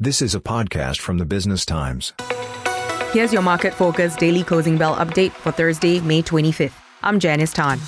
This is a podcast from the Business Times. Here's your market focus daily closing bell update for Thursday, May 25th. I'm Janice Tan.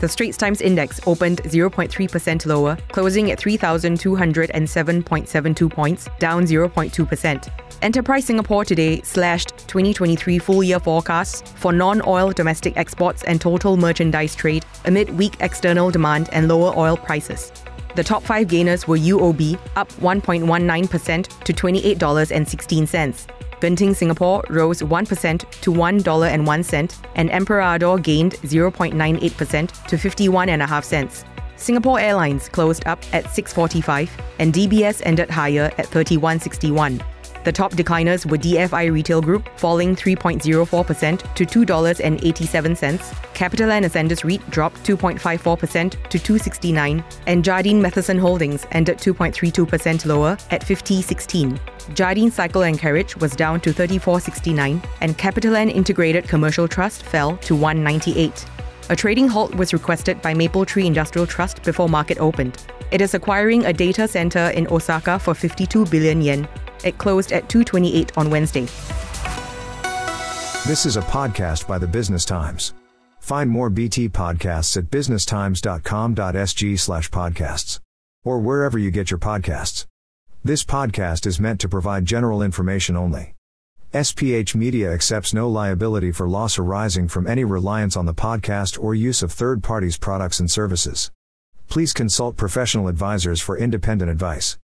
The Straits Times Index opened 0.3% lower, closing at 3,207.72 points, down 0.2%. Enterprise Singapore today slashed 2023 full year forecasts for non oil domestic exports and total merchandise trade amid weak external demand and lower oil prices. The top five gainers were UOB, up 1.19% to $28.16. Genting Singapore rose 1% to $1.01, and Emperador gained 0.98% to 51.5 cents. Singapore Airlines closed up at 6.45 and DBS ended higher at 31.61. The top decliners were DFI Retail Group, falling 3.04% to $2.87. CapitaLand Ascendas REIT dropped 2.54% to 269, and Jardine Matheson Holdings ended 2.32% lower at 50.16. Jardine Cycle and Carriage was down to 34.69, and CapitaLand Integrated Commercial Trust fell to 198. A trading halt was requested by Mapletree Industrial Trust before market opened. It is acquiring a data center in Osaka for 52 billion yen. It closed at 228 on Wednesday. This is a podcast by the Business Times. Find more BT podcasts at businesstimes.com.sg/podcasts or wherever you get your podcasts. This podcast is meant to provide general information only. SPH Media accepts no liability for loss arising from any reliance on the podcast or use of third parties' products and services. Please consult professional advisors for independent advice.